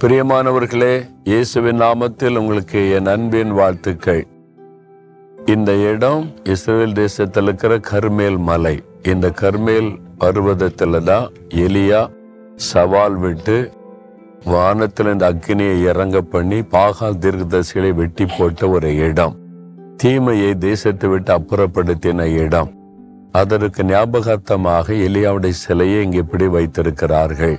பிரியமானவர்களே இயேசுவின் நாமத்தில் உங்களுக்கு என் அன்பின் வாழ்த்துக்கள். இந்த இடம் இஸ்ரேல் தேசத்தில் இருக்கிற கர்மேல் மலை. இந்த கர்மேல் பருவதத்தில் தான் எலியா சவால் விட்டு வானத்தில் இந்த அக்னியை இறங்க பண்ணி பாகால் தீர்க்கதர்சிகளை வெட்டி போட்ட ஒரு இடம். தீமையை தேசத்தை விட்டு அப்புறப்படுத்தின இடம். அதற்கு ஞாபகார்த்தமாக எலியாவுடைய சிலையை இங்கே இப்படி வைத்திருக்கிறார்கள்.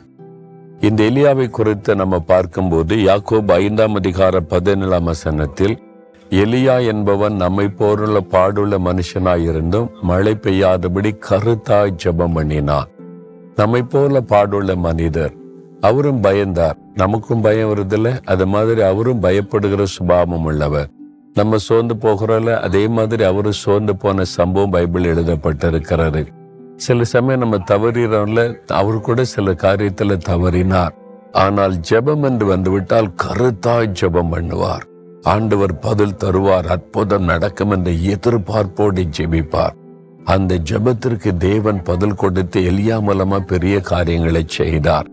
இந்த எலியாவை குறித்து நம்ம பார்க்கும்போது யாக்கோப் ஐந்தாம் அதிகார பதினேழாம் வசனத்தில் எலியா என்பவன் நம்மை போருள்ள பாடுள்ள மனுஷனாயிருந்தும் மழை பெய்யாதபடி கருத்தாய் ஜெபம் பண்ணினான் நம்மை போல பாடுள்ள மனிதர். அவரும் பயந்தார். நமக்கும் பயம் வருதில்ல. அது மாதிரி அவரும் பயப்படுகிற சுபாவம் உள்ளவர். நம்ம சோர்ந்து போகிறோம்ல அதே மாதிரி அவரும் சோர்ந்து போன சம்பவம் பைபிள் எழுதப்பட்டிருக்கிறது. சில சமயம் நம்ம தவறிறோம்ல அவர் கூட சில காரியத்துல தவறினார். ஆனால் ஜெபம் என்று வந்துவிட்டால் கருத்தாய் ஜெபம் பண்ணுவார். ஆண்டவர் பதில் தருவார் அற்புதம் நடக்கும் என்ற எதிர்பார்ப்போடு ஜெபிப்பார். அந்த ஜெபத்திற்கு தேவன் பதில் கொடுத்து எலியா மூலமா பெரிய காரியங்களை செய்தார்.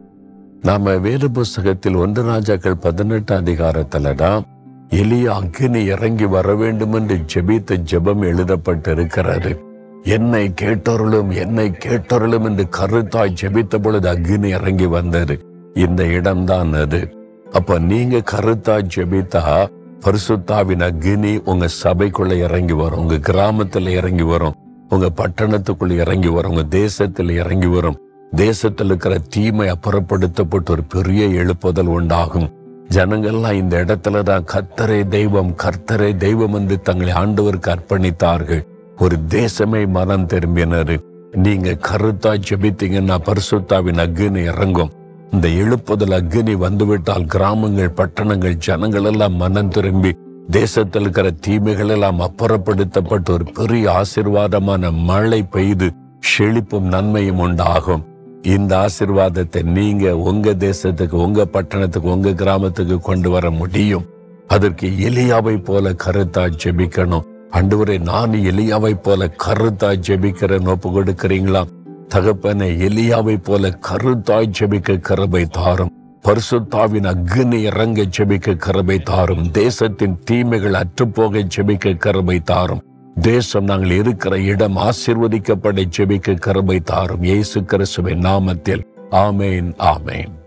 நாம வேத புஸ்தகத்தில் ஒன்று ராஜாக்கள் பதினெட்டு அதிகாரத்துலதான் எலியா அக்னி இறங்கி வர வேண்டும் என்று ஜெபித்த ஜெபம் எழுதப்பட்டிருக்கிறது. என்னை கேட்டருளும் என்னை கேட்டருளும் என்று கருத்தாய் ஜெபித்த பொழுது அக்னி இறங்கி வந்தது. இந்த இடம்தான் அது. அப்ப நீங்க கருத்தாய் ஜெபித்தா பரிசுத்தாவின் அக்னி உங்க சபைக்குள்ள இறங்கி வரும் உங்க கிராமத்துல இறங்கி வரும் உங்க பட்டணத்துக்குள்ள இறங்கி வரும் உங்க தேசத்துல இறங்கி வரும். தேசத்தில் இருக்கிற தீமை அப்புறப்படுத்தப்பட்டு ஒரு பெரிய எழுப்புதல் உண்டாகும். ஜனங்கள்லாம் இந்த இடத்துல தான் கர்த்தரே தெய்வம் கர்த்தரே தெய்வம் என்று தங்களை ஆண்டவருக்கு அர்ப்பணித்தார்கள். ஒரு தேசமே மனம் திரும்பினர் நீங்க கருத்தா ஜெபித்தீங்கன்னா பரிசுத்தாவின் அக்னி இறங்கும். இந்த எழுப்புதல் அக்னி வந்துவிட்டால் கிராமங்கள் பட்டணங்கள் ஜனங்கள் எல்லாம் மனம் திரும்பி தேசத்தில் இருக்கிற தீமைகள் எல்லாம் அப்புறப்படுத்தப்பட்டு ஒரு பெரிய ஆசிர்வாதமான மழை பெய்து செழிப்பும் நன்மையும் உண்டாகும். இந்த ஆசிர்வாதத்தை நீங்க உங்க தேசத்துக்கு உங்க பட்டணத்துக்கு உங்க கிராமத்துக்கு கொண்டு வர முடியும். அதற்கு எலியாவை போல கருத்தா ஜெபிக்கணும். அண்டுவரே நான் எலியாவை போல கருத்தாய் ஜெபிக்கிற நோப்பு கொடுக்கிறீங்களா? தகப்பனை எலியாவை போல கருத்தாய் ஜெபிக்க கருபை தாரும். பரிசுத்தாவின் அக்னி இறங்க ஜெபிக்க கருபை தாரும். தேசத்தின் தீமைகள் அற்றுப்போக ஜெபிக்க கருபை தாரும். தேசம் நாங்கள் இருக்கிற இடம் ஆசிர்வதிக்கப்பட ஜெபிக்க கருபை தாரும். இயேசு கிறிஸ்துவின் நாமத்தில். ஆமேன் ஆமேன்.